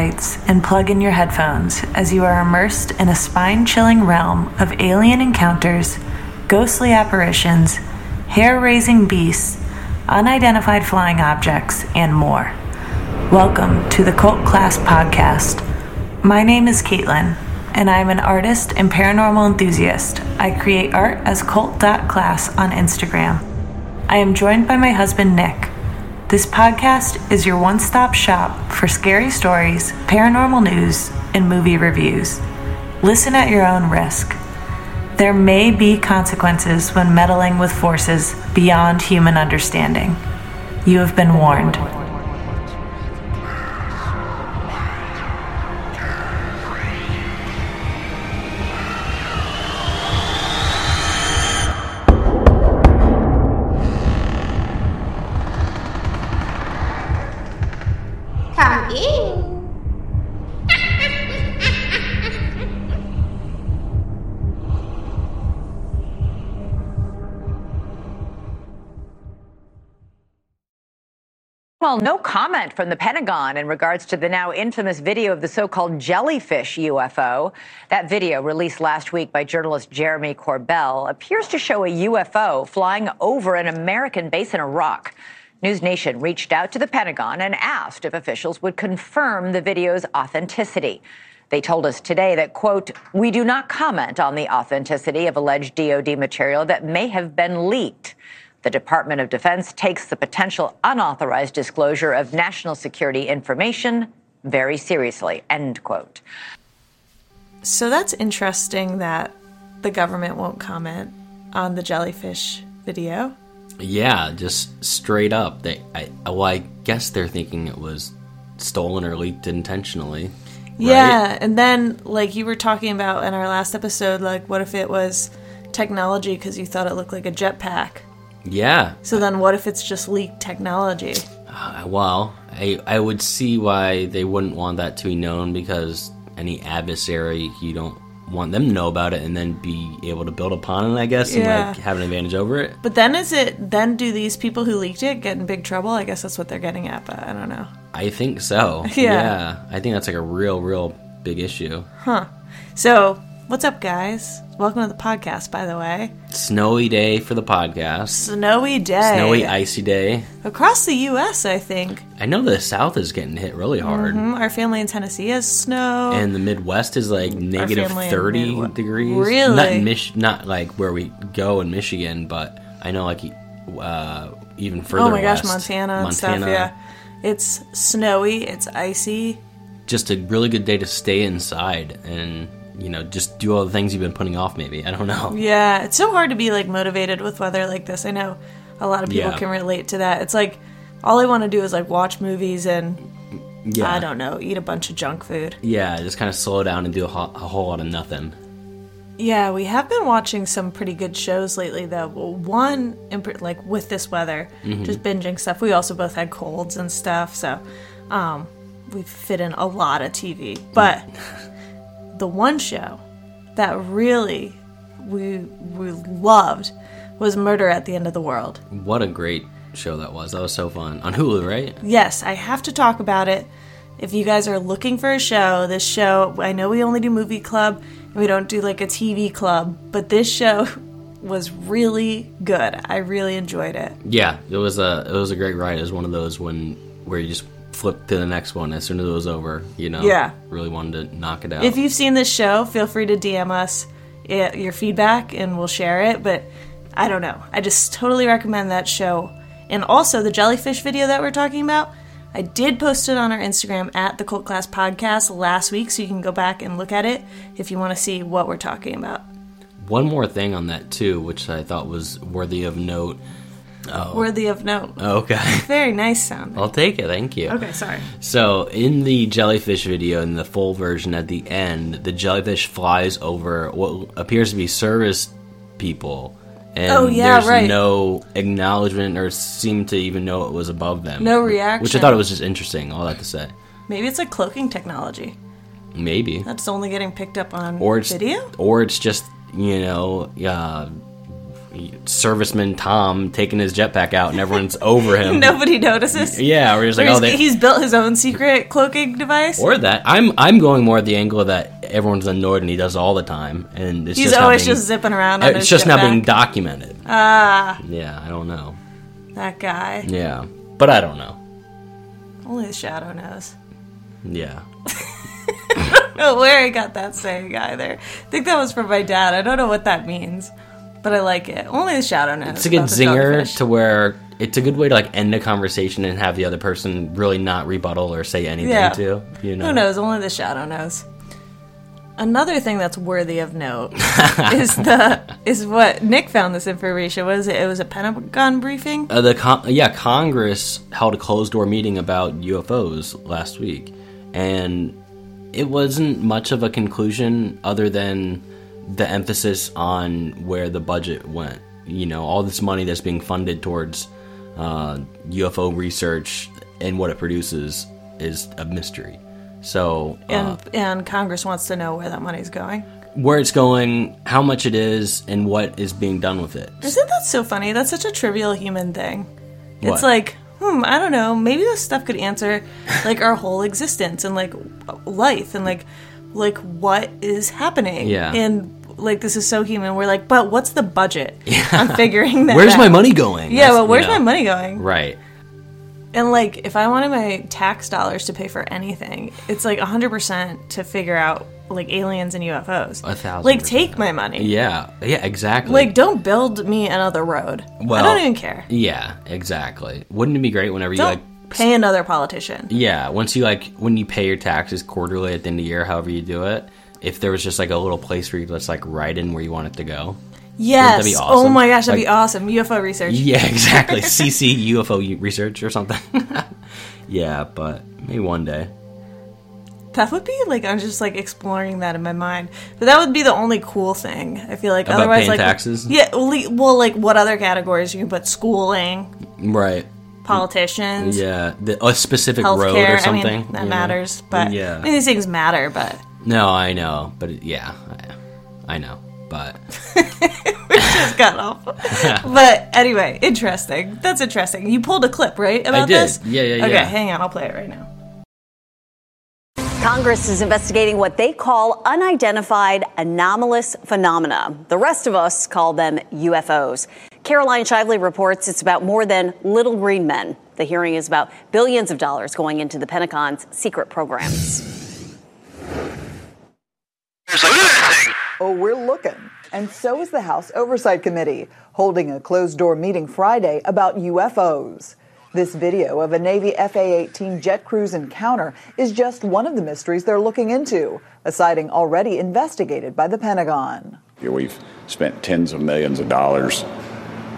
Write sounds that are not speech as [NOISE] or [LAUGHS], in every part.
Lights and plug in your headphones as you are immersed in a spine chilling realm of alien encounters, ghostly apparitions, hair raising beasts, unidentified flying objects, and more. Welcome to the Cult Class Podcast. My name is Caitlyn, and I'm an artist and paranormal enthusiast. I create art as cult.class on Instagram. I am joined by my husband, Nick. This podcast is your one stop shop for scary stories, paranormal news, and movie reviews. Listen at your own risk. There may be consequences when meddling with forces beyond human understanding. You have been warned. Well, no comment from the Pentagon in regards to the now infamous video of the so called jellyfish UFO. That video, released last week by journalist Jeremy Corbell, appears to show a UFO flying over an American base in Iraq. News Nation reached out to the Pentagon and asked if officials would confirm the video's authenticity. They told us today that, quote, we do not comment on the authenticity of alleged DoD material that may have been leaked. The Department of Defense takes the potential unauthorized disclosure of national security information very seriously, end quote. So that's interesting that the government won't comment on the jellyfish video. Yeah, just straight up. They, I, well, I guess they're thinking it was stolen or leaked intentionally. Yeah, and then like you were talking about in our last episode, like what if it was technology because you thought it looked like a jetpack? Yeah. So then what if it's just leaked technology? Uh, well, I I would see why they wouldn't want that to be known because any adversary you don't want them to know about it and then be able to build upon it, I guess, Yeah. and like have an advantage over it. But then is it then do these people who leaked it get in big trouble? I guess that's what they're getting at, but I don't know. I think so. [LAUGHS] Yeah. I think that's like a real, real big issue. Huh. So, what's up guys? Welcome to the podcast by the way. Snowy day for the podcast. Snowy day. Snowy, icy day. Across the US, I think. I know the South is getting hit really hard. Mm, Our family in Tennessee has snow. and the Midwest is like negative family in thirty Midwest- degrees. Really? Not Mich- not like where we go in Michigan, but I know like uh, even further. oh my gosh, Montana, Montana stuff, yeah. It's snowy, it's icy. Just a really good day to stay inside and you know just do all the things you've been putting off. Maybe I don't know. Yeah, it's so hard to be like motivated with weather like this. I know a lot of people Yeah. can relate to that. It's like all I want to do is like watch movies and Yeah, I don't know, eat a bunch of junk food. Yeah, just kind of slow down and do a, ho- a whole lot of nothing. Yeah, we have been watching some pretty good shows lately, though. Well, one, like with this weather, Mm-hmm. just binging stuff. We also both had colds and stuff, so um, we fit in a lot of TV. But [LAUGHS] the one show that really we we loved was Murder at the End of the World. What a great show that was. That was so fun on Hulu, right? Yes, I have to talk about it. If you guys are looking for a show, this show, I know we only do movie club and we don't do like a TV club, but this show [LAUGHS] was really good. I really enjoyed it. Yeah, it was a it was a great ride. It was one of those when where you just flip to the next one as soon as it was over. You know, Yeah. really wanted to knock it out. If you've seen this show, feel free to DM us i- your feedback and we'll share it. But I don't know. I just totally recommend that show. And also the jellyfish video that we're talking about. I did post it on our Instagram at the Cult Class Podcast last week, so you can go back and look at it if you want to see what we're talking about. One more thing on that too, which I thought was worthy of note. Worthy of note. Okay, [LAUGHS] Very nice sound. I'll take it. Thank you. Okay, sorry. So in the jellyfish video, in the full version at the end, the jellyfish flies over what appears to be service people. And Oh, yeah, there's right. no acknowledgement or seem to even know it was above them. No reaction. Which I thought it was just interesting, all that to say. Maybe it's a cloaking technology. Maybe. That's only getting picked up on or it's video. or it's just you know uh, serviceman Tom taking his jetpack out and everyone's over him. [LAUGHS] Nobody notices. Yeah, we're just like, Or oh, he's, they, he's built his own secret cloaking device. or that. I'm I'm going more at the angle that everyone's annoyed and he does all the time, and it's he's just always being- just zipping around. On it's just not being documented. Ah, Yeah, I don't know. that guy. Yeah, but I don't know. Only the shadow knows. Yeah, [LAUGHS] I don't know where I got that saying either. I think that was from my dad. I don't know what that means, but I like it. Only the shadow knows. it's a good zinger to where it's a good way to like end a conversation and have the other person really not rebuttal or say anything Yeah. to. You know, Who knows? Only the shadow knows. Another thing that's worthy of note [LAUGHS] is the is what Nick found this information. Was it? It was a Pentagon briefing. Uh, the con- yeah Congress held a closed door meeting about UFOs last week, and it wasn't much of a conclusion other than the emphasis on where the budget went. You know, all this money that's being funded towards uh, UFO research and what it produces is a mystery. So, uh, and and Congress wants to know where that money's going. where it's going, how much it is, and what is being done with it. Isn't that so funny? That's such a trivial human thing. What? It's like, hmm, I don't know. Maybe this stuff could answer like our whole existence and like life and like like what is happening. Yeah. And like this is so human. We're like, but what's the budget? [LAUGHS] I'm figuring that. Where's out. my money going? Yeah, That's- but where's you know. my money going? Right. And like, if I wanted my tax dollars to pay for anything, it's like 100% to figure out like aliens and UFOs. A thousand Like, percent. take my money. Yeah. Yeah. Exactly. Like, don't build me another road. I don't even care. Yeah, exactly. Wouldn't it be great whenever you Don't like pay another politician. Yeah, once you like when you pay your taxes quarterly at the end of the year, however you do it, if there was just like a little place where you just like write in where you want it to go. Yes. be Oh my gosh, that'd be awesome. UFO research. [LAUGHS] Yeah, exactly. [LAUGHS] CC UFO research or something. [LAUGHS] yeah, but maybe one day. That would be like I'm just like exploring that in my mind. But that would be the only cool thing. I feel like About otherwise like taxes? Yeah, well like what other categories you can put schooling, Right. politicians, Yeah, the, a specific healthcare. road or I something. mean, that know? matters, but Yeah. I mean these things matter, but No, I know, but it, yeah, I, I know, but [LAUGHS] which just got off. [LAUGHS] but anyway, interesting. That's interesting. You pulled a clip, right? About I did. this? Yeah, yeah, Okay, yeah. hang on, I'll play it right now. Congress is investigating what they call unidentified anomalous phenomena. The rest of us call them UFOs. Caroline Shively reports it's about more than little green men. The hearing is about billions of dollars going into the Pentagon's secret programs. Oh, we're looking. And so is the House Oversight Committee, holding a closed door meeting Friday about UFOs. This video of a Navy FA 18 jet cruise encounter is just one of the mysteries they're looking into, a sighting already investigated by the Pentagon. We've spent tens of millions of dollars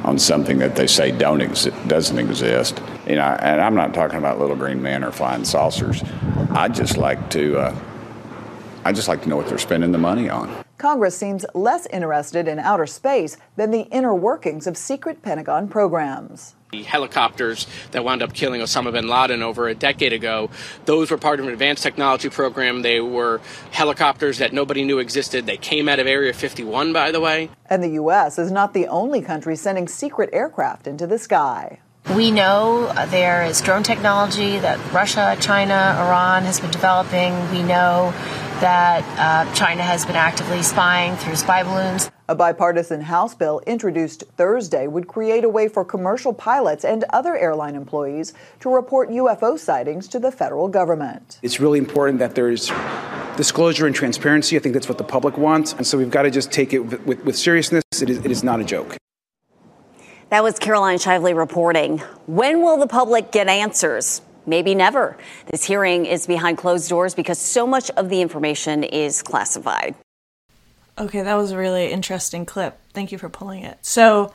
on something that they say don't exi- doesn't exist. You know, and I'm not talking about little green men or flying saucers. I just like to, uh, I just like to know what they're spending the money on. Congress seems less interested in outer space than the inner workings of secret Pentagon programs. The helicopters that wound up killing Osama bin Laden over a decade ago, those were part of an advanced technology program. They were helicopters that nobody knew existed. They came out of Area 51, by the way. And the U.S. is not the only country sending secret aircraft into the sky. We know uh, there is drone technology that Russia, China, Iran has been developing. We know that uh, China has been actively spying through spy balloons. A bipartisan House bill introduced Thursday would create a way for commercial pilots and other airline employees to report UFO sightings to the federal government. It's really important that there's disclosure and transparency. I think that's what the public wants. And so we've got to just take it with, with, with seriousness. It is, it is not a joke. That was Caroline Shively reporting. When will the public get answers? Maybe never. This hearing is behind closed doors because so much of the information is classified. Okay, that was a really interesting clip. Thank you for pulling it. So,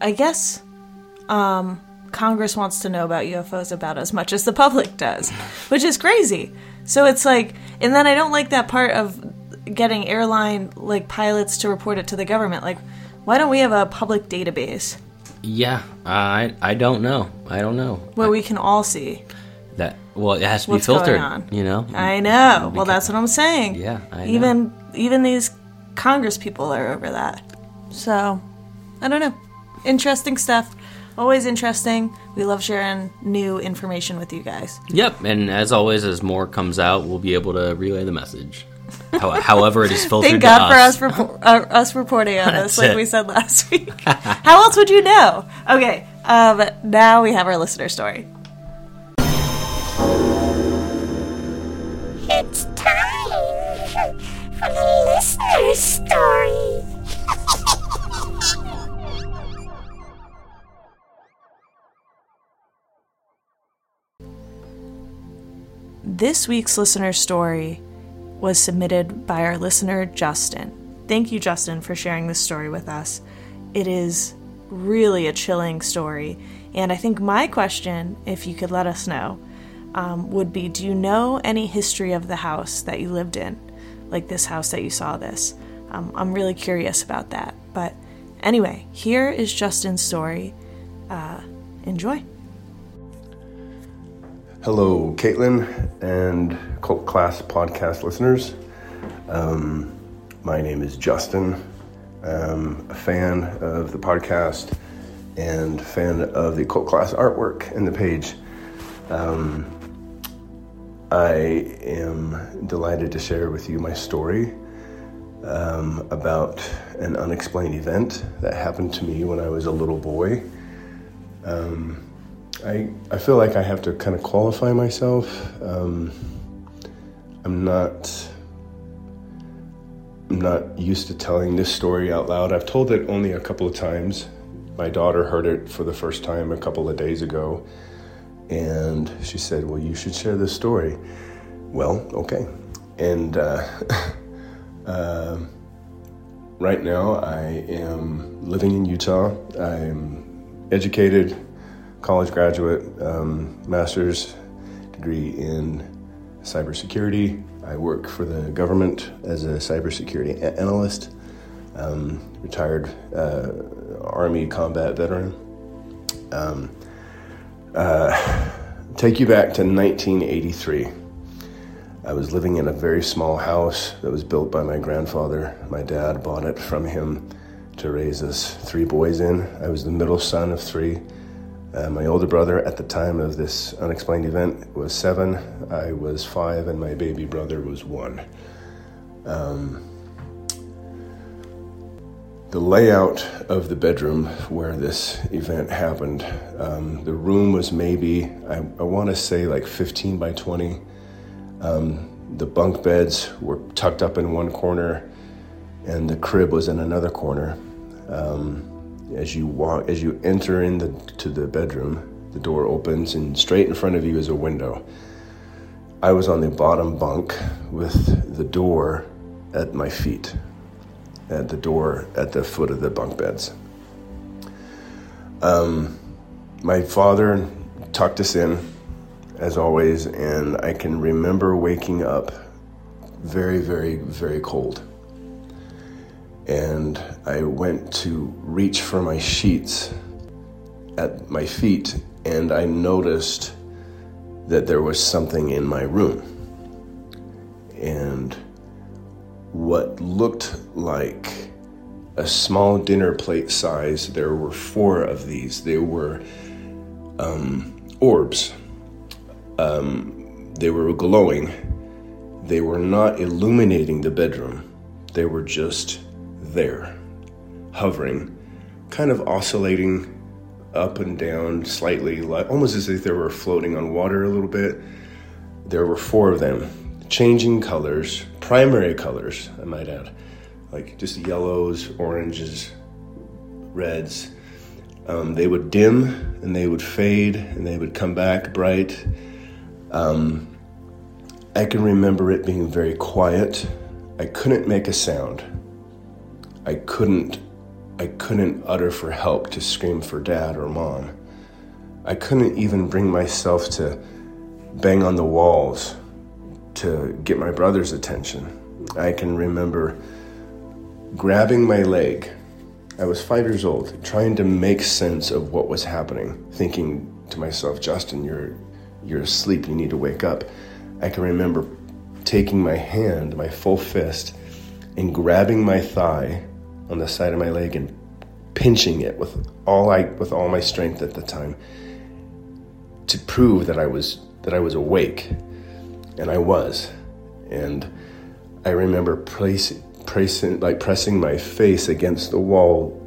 I guess um, Congress wants to know about UFOs about as much as the public does, which is crazy. So it's like, and then I don't like that part of getting airline like pilots to report it to the government. Like, why don't we have a public database yeah, I I don't know. I don't know where we can all see that. Well, it has to what's be filtered. You know. I know. Well, that's what I'm saying. Yeah, I know. even even these Congress people are over that. So I don't know. Interesting stuff. Always interesting. We love sharing new information with you guys. Yep, and as always, as more comes out, we'll be able to relay the message. How, however, it is [LAUGHS] filtered. Thank God for us. us, repor- uh, us reporting on this, like it. we said last [LAUGHS] week. How else would you know? Okay, um, now we have our listener story. It's time for the listener story. This week's listener story was submitted by our listener, Justin. Thank you, Justin, for sharing this story with us. It is really a chilling story. And I think my question, if you could let us know, um, would be Do you know any history of the house that you lived in? Like this house that you saw this? Um, I'm really curious about that. But anyway, here is Justin's story. Uh, enjoy. Hello, Caitlyn and Cult Class podcast listeners. Um, my name is Justin. I'm a fan of the podcast and fan of the Cult Class artwork and the page. Um, I am delighted to share with you my story um, about an unexplained event that happened to me when I was a little boy. Um, I, I feel like I have to kind of qualify myself. Um, I'm not I'm not used to telling this story out loud. I've told it only a couple of times. My daughter heard it for the first time a couple of days ago, and she said, "Well, you should share this story." Well, okay, and uh, uh, [LAUGHS] right now I am living in Utah. I'm educated college graduate, um, master's degree in cybersecurity. I work for the government as a cybersecurity a- analyst, um, retired uh, Army combat veteran. Um, uh, take you back to 1983. I was living in a very small house that was built by my grandfather. My dad bought it from him to raise us three boys in. I was the middle son of three. Uh, my older brother at the time of this unexplained event was seven. I was five, and my baby brother was one. Um, the layout of the bedroom where this event happened, um, the room was maybe, I, I want to say like 15 by 20. Um, the bunk beds were tucked up in one corner, and the crib was in another corner. Um, as you walk, as you enter into to the bedroom, the door opens, and straight in front of you is a window. I was on the bottom bunk with the door at my feet, at the door at the foot of the bunk beds. Um, my father tucked us in, as always, and I can remember waking up very, very, very cold and I went to reach for my sheets at my feet, and I noticed that there was something in my room. And what looked like a small dinner plate size, there were four of these. They were um, orbs. Um, they were glowing. They were not illuminating the bedroom, they were just there, hovering, kind of oscillating up and down slightly, almost as if they were floating on water a little bit. There were four of them, changing colors, primary colors, I might add, like just yellows, oranges, reds. Um, they would dim and they would fade and they would come back bright. Um, I can remember it being very quiet. I couldn't make a sound. I couldn't I couldn't utter for help to scream for dad or mom. I couldn't even bring myself to bang on the walls to get my brother's attention. I can remember grabbing my leg. I was 5 years old, trying to make sense of what was happening, thinking to myself, "Justin, you're you're asleep. You need to wake up." I can remember taking my hand, my full fist, and grabbing my thigh on the side of my leg and pinching it with all I with all my strength at the time to prove that I was that I was awake, and I was, and I remember placing, pressing like pressing my face against the wall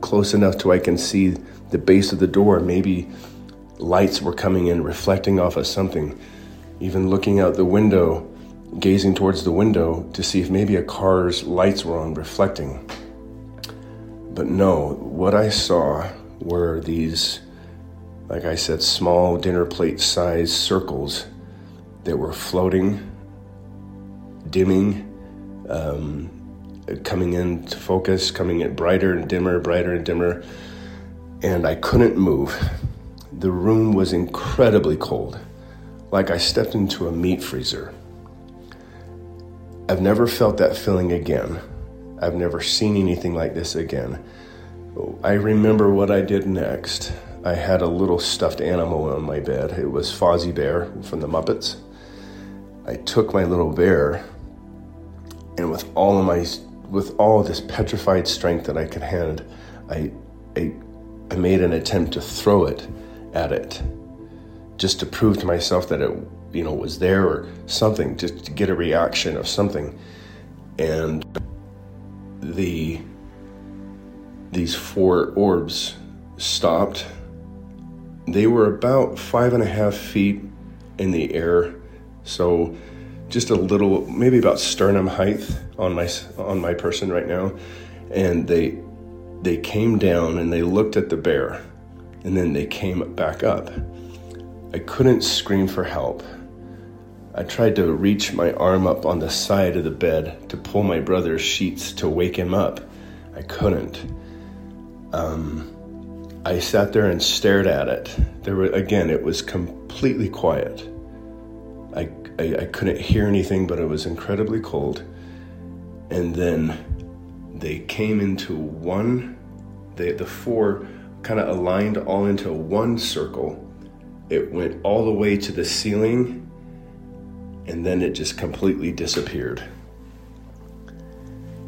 close enough to I can see the base of the door. Maybe lights were coming in, reflecting off of something. Even looking out the window, gazing towards the window to see if maybe a car's lights were on, reflecting. But no, what I saw were these, like I said, small dinner plate sized circles that were floating, dimming, um, coming into focus, coming in brighter and dimmer, brighter and dimmer. And I couldn't move. The room was incredibly cold, like I stepped into a meat freezer. I've never felt that feeling again. I've never seen anything like this again. I remember what I did next. I had a little stuffed animal on my bed. It was Fozzie Bear from the Muppets. I took my little bear, and with all of my, with all this petrified strength that I could hand, I, I, I made an attempt to throw it at it, just to prove to myself that it, you know, was there or something, just to get a reaction of something, and the these four orbs stopped. They were about five and a half feet in the air, so just a little, maybe about sternum height on my on my person right now, and they they came down and they looked at the bear, and then they came back up. I couldn't scream for help. I tried to reach my arm up on the side of the bed to pull my brother's sheets to wake him up. I couldn't. Um, I sat there and stared at it. There were again, it was completely quiet. I, I, I couldn't hear anything, but it was incredibly cold. And then they came into one. They, the four kind of aligned all into one circle. It went all the way to the ceiling, and then it just completely disappeared.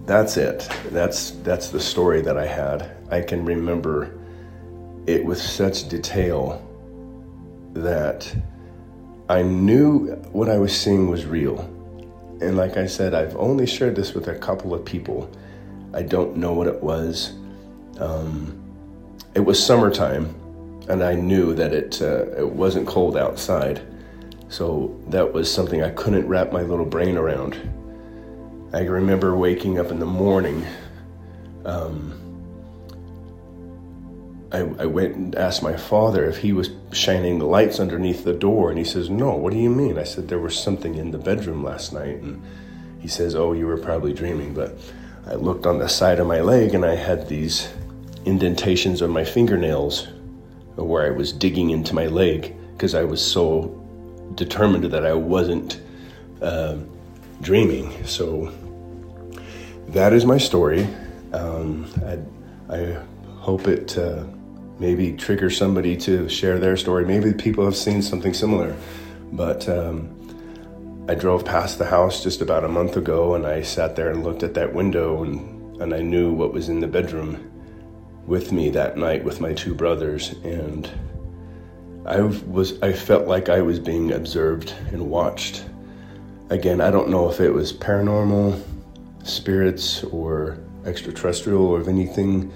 That's it. That's that's the story that I had. I can remember it with such detail that I knew what I was seeing was real. And like I said, I've only shared this with a couple of people. I don't know what it was. Um, it was summertime, and I knew that it uh, it wasn't cold outside, so that was something I couldn't wrap my little brain around. I remember waking up in the morning. Um, I, I went and asked my father if he was shining the lights underneath the door, and he says, "No." What do you mean? I said, "There was something in the bedroom last night," and he says, "Oh, you were probably dreaming." But I looked on the side of my leg, and I had these indentations on my fingernails where I was digging into my leg because I was so determined that I wasn't uh, dreaming. So that is my story. Um, I, I, hope it uh, maybe triggers somebody to share their story. Maybe people have seen something similar. But um, I drove past the house just about a month ago and I sat there and looked at that window and, and I knew what was in the bedroom with me that night with my two brothers and I was I felt like I was being observed and watched. Again, I don't know if it was paranormal, spirits or extraterrestrial or anything,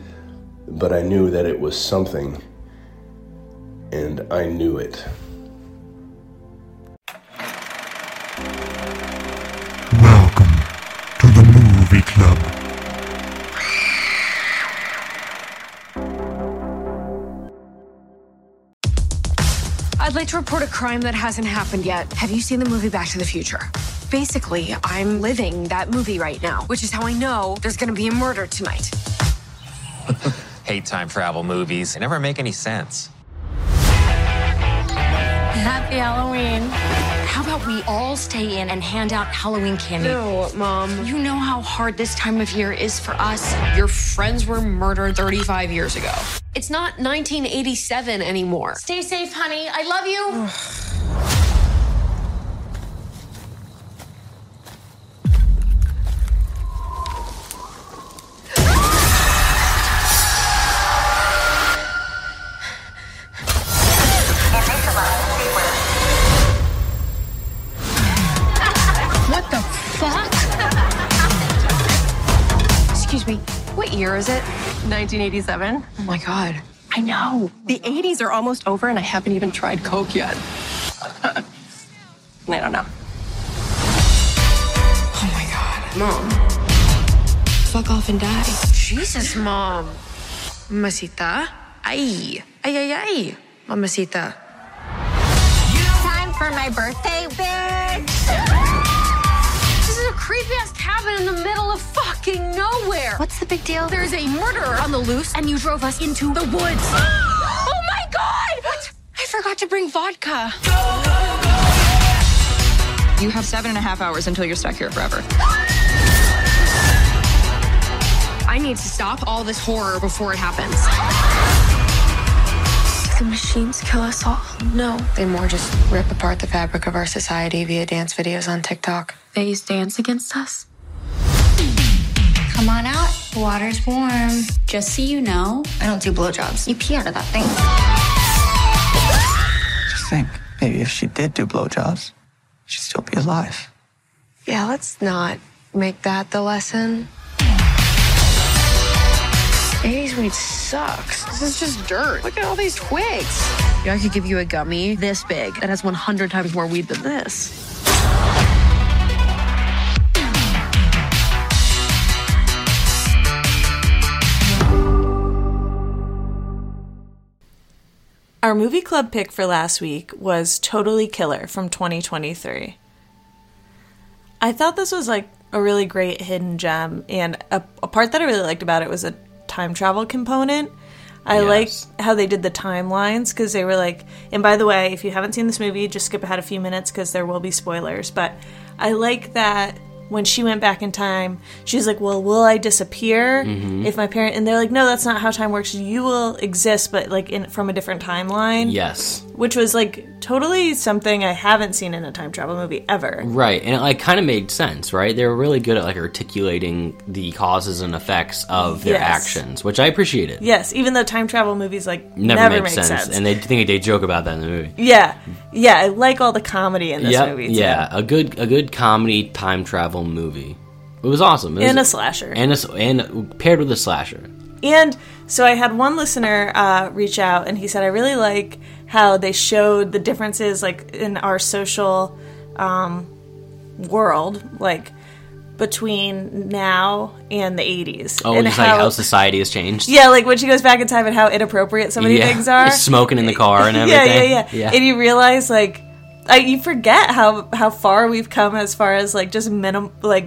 but I knew that it was something and I knew it. I'd like to report a crime that hasn't happened yet. Have you seen the movie Back to the Future? Basically, I'm living that movie right now, which is how I know there's gonna be a murder tonight. [LAUGHS] Hate time travel movies. They never make any sense. Happy Halloween. How about we all stay in and hand out Halloween candy? No, Mom. You know how hard this time of year is for us. Your friends were murdered 35 years ago. It's not 1987 anymore. Stay safe, honey. I love you. 1987. Oh my god. I know. The 80s are almost over and I haven't even tried Coke yet. [LAUGHS] I don't know. Oh my god. Mom. Fuck off and die. Jesus, mom. Mamacita. Ay. Ay, ay, ay. Mamacita. Time for my birthday, bitch. This is a creepy ass cabin in the middle of fucking nowhere. What's the big deal? There's a murderer on the loose, and you drove us into the woods. [GASPS] oh my god! What? I forgot to bring vodka. You have seven and a half hours until you're stuck here forever. I need to stop all this horror before it happens. The machines kill us all. No, they more just rip apart the fabric of our society via dance videos on TikTok. They use dance against us. Come on out. The water's warm. Just so you know, I don't do blowjobs. You pee out of that thing. Just think, maybe if she did do blowjobs, she'd still be alive. Yeah, let's not make that the lesson. 80s weed sucks. This is just dirt. Look at all these twigs. Yeah, I could give you a gummy this big that has 100 times more weed than this. Our movie club pick for last week was Totally Killer from 2023. I thought this was like a really great hidden gem, and a, a part that I really liked about it was a time travel component. I Yes. liked how they did the timelines because they were like, and by the way, if you haven't seen this movie, just skip ahead a few minutes because there will be spoilers. But I like that when she went back in time, she's like, "Well, will I disappear Mhm. if my parent?" And they're like, "No, that's not how time works. You will exist, but like in from a different timeline." Yes. which was like totally something I haven't seen in a time travel movie ever. Right, and it like kind of made sense, right? They were really good at like articulating the causes and effects of their Yes. actions, which I appreciated. Yes, even though time travel movies like Never, never, make sense. sense. and they think they joke about that in the movie. yeah, yeah, I like all the comedy in this Yep, movie. Too. yeah, a good a good comedy time travel movie. It was awesome. It was- And a slasher. and a, and paired with a slasher. And so I had one listener uh, reach out and he said, I really like how they showed the differences like in our social um, world, like between now and the 80s. Oh, and just like how society has changed. Yeah, like when she goes back in time and how inappropriate so many Yeah. things [LAUGHS] are. Smoking in the car and [LAUGHS] yeah, everything. yeah, yeah, And you realize like I, you forget how how far we've come as far as like just minim like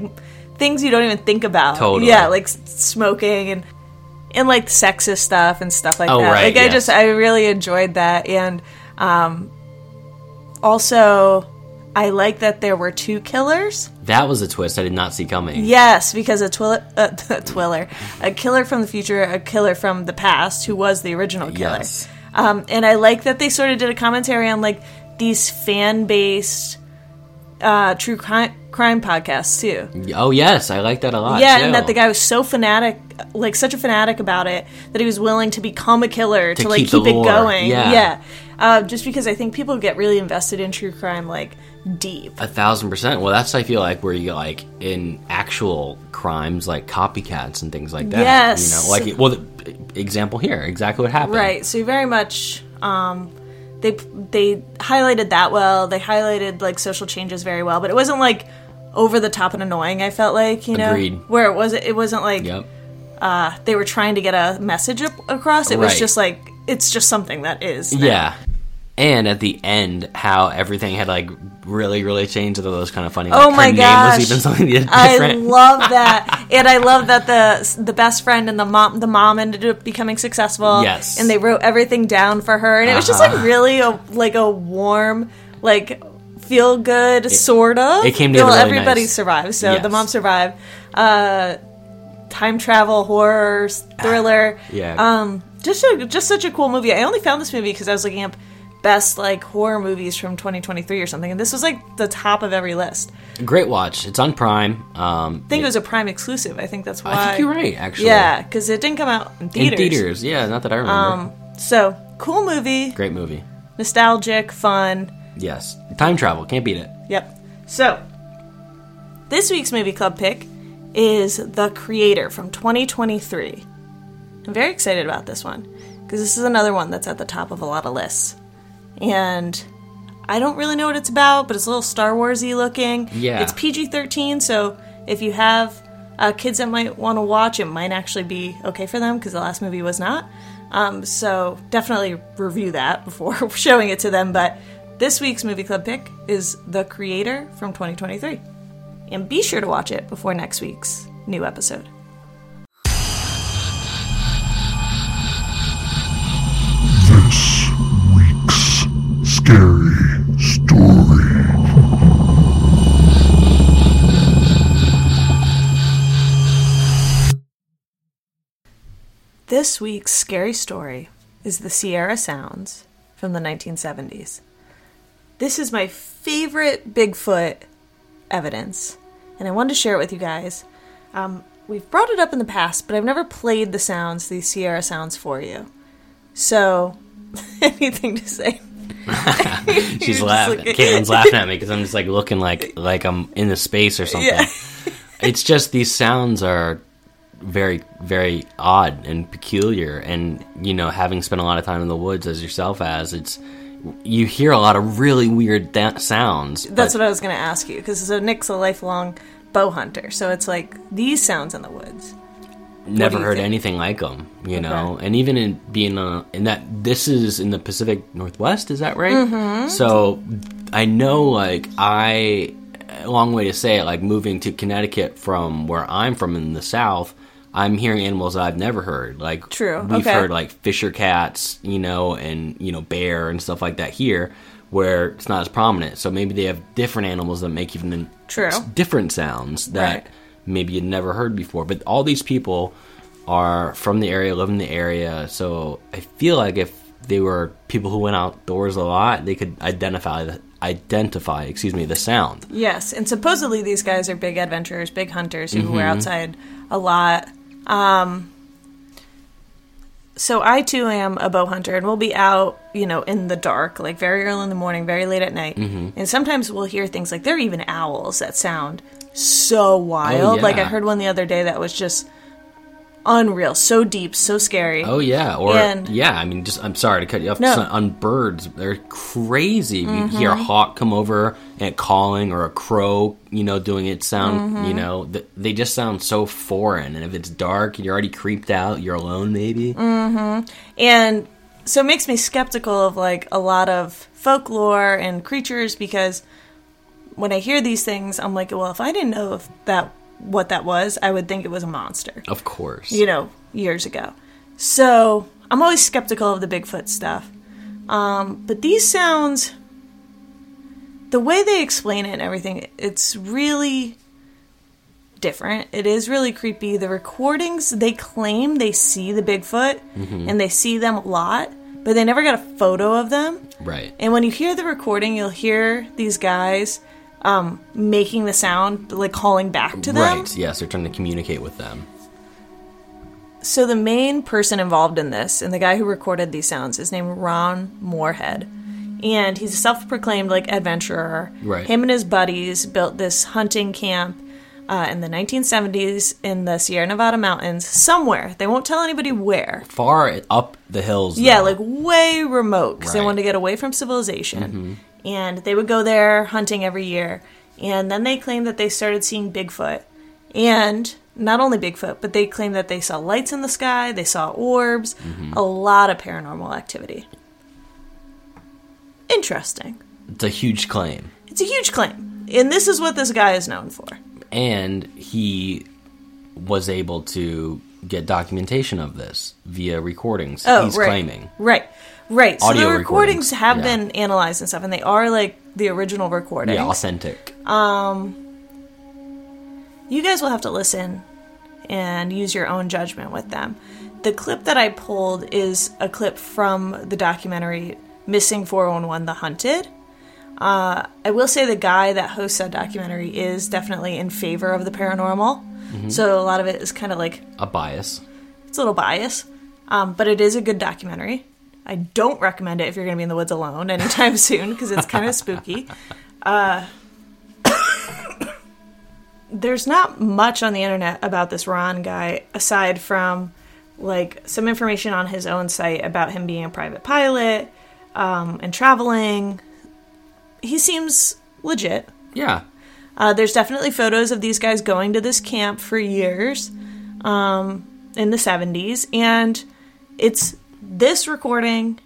things you don't even think about. Totally. Yeah, like smoking and and like sexist stuff and stuff like Oh, that. right, like I just I really enjoyed that and um also I like that there were two killers. That was a twist I did not see coming. Yes, because a twiller, [LAUGHS] uh, a twiller, a killer from the future, a killer from the past, who was the original killer. Yes. Um, and I like that they sort of did a commentary on like these fan based uh, true crime, crime podcasts too. Oh yes, I like that a lot. yeah, too. and that the guy was so fanatic, like such a fanatic about it, that he was willing to become a killer to, To like keep keep, it lore, going. yeah. Uh, just because I think people get really invested in true crime, like deep. A thousand percent. Well, that's I feel like where you like in actual crimes, like copycats and things like that. Yes. You know, like well, the example here, exactly what happened. Right. So very much um they they highlighted that well. They highlighted like social changes very well, but it wasn't like over the top and annoying. I felt like, you know, Agreed. where it wasn't it wasn't like Yep. uh they were trying to get a message up, across. It was just like it's just something that is. now. Yeah. And at the end, how everything had like really, really changed. That was kind of funny. Oh my her gosh! was even [LAUGHS] something different. I love [LAUGHS] that, and I love that the the best friend and the mom the mom ended up becoming successful. Yes. and they wrote everything down for her, and it was just Uh-huh. like really a like a warm like feel good sort of. it came Well, together really everybody nice. survived, so Yes. the mom survived. Uh, time travel horror thriller. Yeah. Um, just a, just such a cool movie. I only found this movie because I was looking up best like horror movies from 2023 or something, and this was like the top of every list. Great watch. It's on Prime. Um, I think it was a Prime exclusive. I think that's why. I think you're right, actually. Yeah, because it didn't come out in theaters. in theaters. theaters. Yeah, not that I remember. Um, so cool movie, Great movie. nostalgic, fun. Yes. Time travel. Can't beat it. Yep. So this week's movie club pick is The Creator from 2023. I'm very excited about this one because this is another one that's at the top of a lot of lists. And I don't really know what it's about, but it's a little Star Warsy looking. Yeah. It's PG 13, so if you have uh, kids that might want to watch, it might actually be okay for them because the last movie was not. Um, so definitely review that before [LAUGHS] showing it to them. But this week's movie club pick is The Creator from 2023. And be sure to watch it before next week's new episode. Scary story. This week's scary story is the Sierra Sounds from the 1970s. This is my favorite Bigfoot evidence, and I wanted to share it with you guys. Um, we've brought it up in the past, but I've never played the sounds, these Sierra sounds, for you. So, [LAUGHS] anything to say? [LAUGHS] She's laughing. Caitlyn's laughing at me because I'm just like looking like like I'm in the space or something. Yeah. it's just these sounds are very very odd and peculiar, and you know, having spent a lot of time in the woods as yourself as it's you hear a lot of really weird da- sounds. That's but- what I was going to ask you, because so Nick's a lifelong bow hunter, so it's like these sounds in the woods. Never heard think? anything like them you know and even in being uh, in that this is in the pacific northwest is that right Mhm. so i know like i a long way to say it like moving to connecticut from where i'm from in the south i'm hearing animals i've never heard like True, we've okay. heard like fisher cats you know and you know bear and stuff like that here where it's not as prominent so maybe they have different animals that make even True. different sounds that Right. Maybe you'd never heard before. But all these people are from the area, live in the area, so I feel like if they were people who went outdoors a lot, they could identify the identify, excuse me, the sound. Yes, and supposedly these guys are big adventurers, big hunters who were Mhm. outside a lot. Um, so I too am a bow hunter, and we'll be out, you know, in the dark, like very early in the morning, very late at night, Mhm. and sometimes we'll hear things like there are even owls that sound so wild. Like I heard one the other day that was just unreal, so deep, so scary. Oh yeah, or And- yeah. I mean, just I'm sorry to cut you off. No. on birds, they're crazy. You hear a hawk come over and calling, or a crow, you know, doing its sound. Mhm. You know, th- they just sound so foreign. And if it's dark, and you're already creeped out. You're alone, maybe. hmm And so it makes me skeptical of like a lot of folklore and creatures because when I hear these things, I'm like, well, if I didn't know if that what that was, I would think it was a monster. Of course. You know, years ago. So I'm always skeptical of the Bigfoot stuff. Um, but these sounds, the way they explain it and everything, it's really different. It is really creepy. The recordings, they claim they see the Bigfoot Mhm. and they see them a lot, but they never got a photo of them. Right. And when you hear the recording, you'll hear these guys um, making the sound, like calling back to them. Right. Yes, they're trying to communicate with them. So the main person involved in this, and the guy who recorded these sounds, is named Ron Morehead, and he's a self-proclaimed like adventurer. Right. Him and his buddies built this hunting camp uh, in the 1970s in the Sierra Nevada mountains, somewhere. They won't tell anybody where. Far up the hills. Yeah, though. like way remote because they wanted to get away from civilization. Mhm. And they would go there hunting every year. And then they claimed that they started seeing Bigfoot. And not only Bigfoot, but they claimed that they saw lights in the sky, they saw orbs, Mhm. a lot of paranormal activity. Interesting. It's a huge claim. It's a huge claim. And this is what this guy is known for. and he was able to get documentation of this via recordings. Oh, He's right. claiming. Right. Right. So the recordings recordings, have yeah. been analyzed and stuff, and they are like the original recording. Yeah, authentic. Um, you guys will have to listen and use your own judgment with them. The clip that I pulled is a clip from the documentary Missing 411 The Hunted. Uh, I will say the guy that hosts that documentary is definitely in favor of the paranormal. Mhm. So a lot of it is kind of like A bias. it's a little bias, um, but it is a good documentary. I don't recommend it if you're going to be in the woods alone anytime [LAUGHS] soon because it's kind of spooky. Uh, [COUGHS] there's not much on the internet about this Ron guy aside from like some information on his own site about him being a private pilot um, and traveling. He seems legit. Yeah. Uh, there's definitely photos of these guys going to this camp for years um, in the 70s, and it's this recording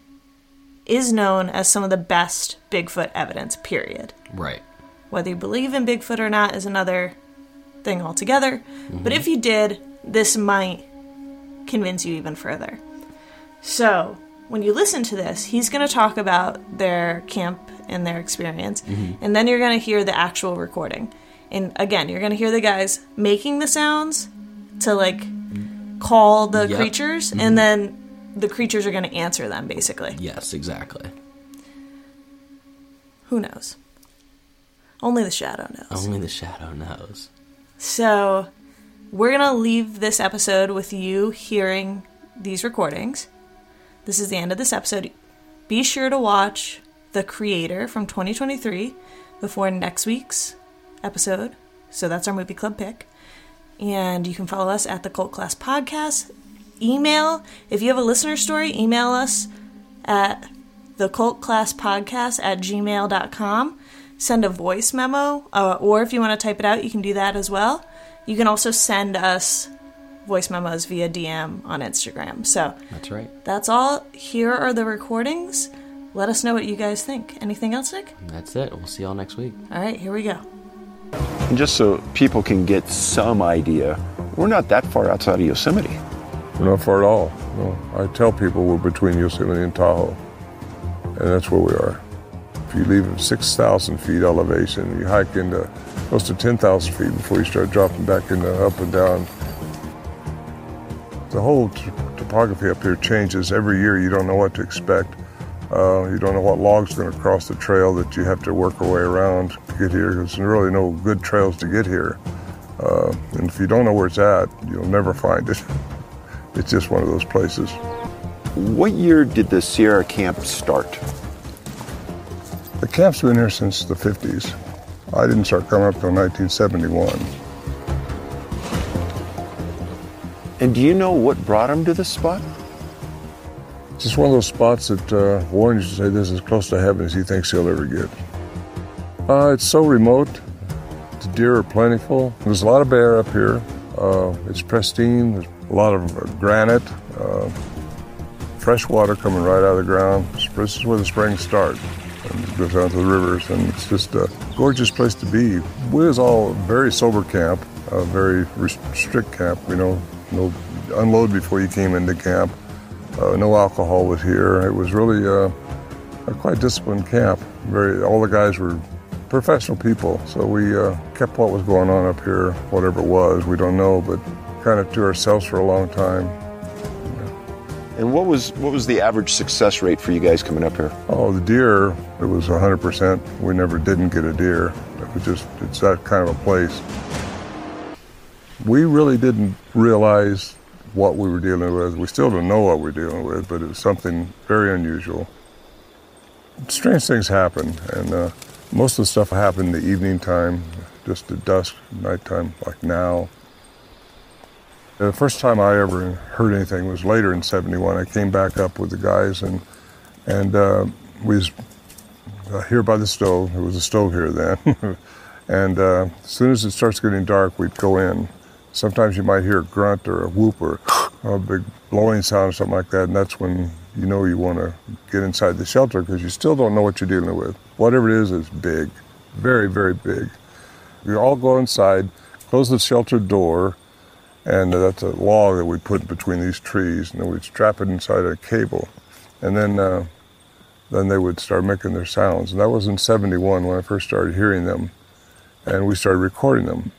is known as some of the best Bigfoot evidence. Period. Right. Whether you believe in Bigfoot or not is another thing altogether. But if you did, this might convince you even further. So, when you listen to this, he's going to talk about their camp and their experience, Mhm. and then you're going to hear the actual recording. And again, you're going to hear the guys making the sounds to like call the Yep. creatures, Mhm. and then the creatures are going to answer them basically. Yes, exactly. Who knows? Only the shadow knows. Only the shadow knows. So, we're going to leave this episode with you hearing these recordings. This is the end of this episode. Be sure to watch The Creator from 2023 before next week's episode. So, that's our movie club pick. And you can follow us at the Cult Class Podcast. Email, if you have a listener story, email us at the cult class podcast at gmail.com send a voice memo uh, or if you want to type it out you can do that as well. You can also send us voice memos via dm on instagram. So That's right. that's all. Here are the recordings. Let us know what you guys think. Anything else nick? That's it. We'll see y'all next week. all right here we go. And just so people can get some idea, we're not that far outside of Yosemite. Not far at all. No. I tell people we're between Yosemite and Tahoe, and that's where we are. If you leave at 6,000 feet elevation, you hike into close to 10,000 feet before you start dropping back into up and down. The whole topography up here changes every year. You don't know what to expect. Uh, you don't know what log's are going to cross the trail that you have to work your way around to get here. There's really no good trails to get here. Uh, and if you don't know where it's at, you'll never find it. [LAUGHS] It's just one of those places. What year did the Sierra Camp start? The camp's been here since the 50s. I didn't start coming up until 1971. And do you know what brought them to this spot? It's just one of those spots that uh, Warren used to say this is as close to heaven as he thinks he'll ever get. Uh, it's so remote. The deer are plentiful. There's a lot of bear up here. Uh, it's pristine. There's a lot of granite, uh, fresh water coming right out of the ground. This is where the springs start. And goes down to the rivers, and it's just a gorgeous place to be. We was all very sober camp, a very strict camp. You know, no unload before you came into camp. Uh, no alcohol was here. It was really uh, a quite disciplined camp. Very, all the guys were professional people, so we uh, kept what was going on up here, whatever it was. We don't know, but kind of to ourselves for a long time. And what was what was the average success rate for you guys coming up here? Oh, the deer, it was 100%. We never didn't get a deer. It was just, it's that kind of a place. We really didn't realize what we were dealing with. We still don't know what we're dealing with, but it was something very unusual. Strange things happen, and uh, most of the stuff happened in the evening time, just at dusk, nighttime, like now. The first time I ever heard anything was later in '71. I came back up with the guys, and and uh, we was uh, here by the stove. There was a stove here then, [LAUGHS] and uh, as soon as it starts getting dark, we'd go in. Sometimes you might hear a grunt or a whoop or a big blowing sound or something like that, and that's when you know you want to get inside the shelter because you still don't know what you're dealing with. Whatever it is, it's big, very, very big. We all go inside, close the shelter door, and that's a log that we put between these trees, and then we'd strap it inside a cable. And then, uh, then they would start making their sounds. And that was in 71 when I first started hearing them, and we started recording them.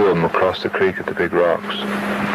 Two of them across the creek at the big rocks.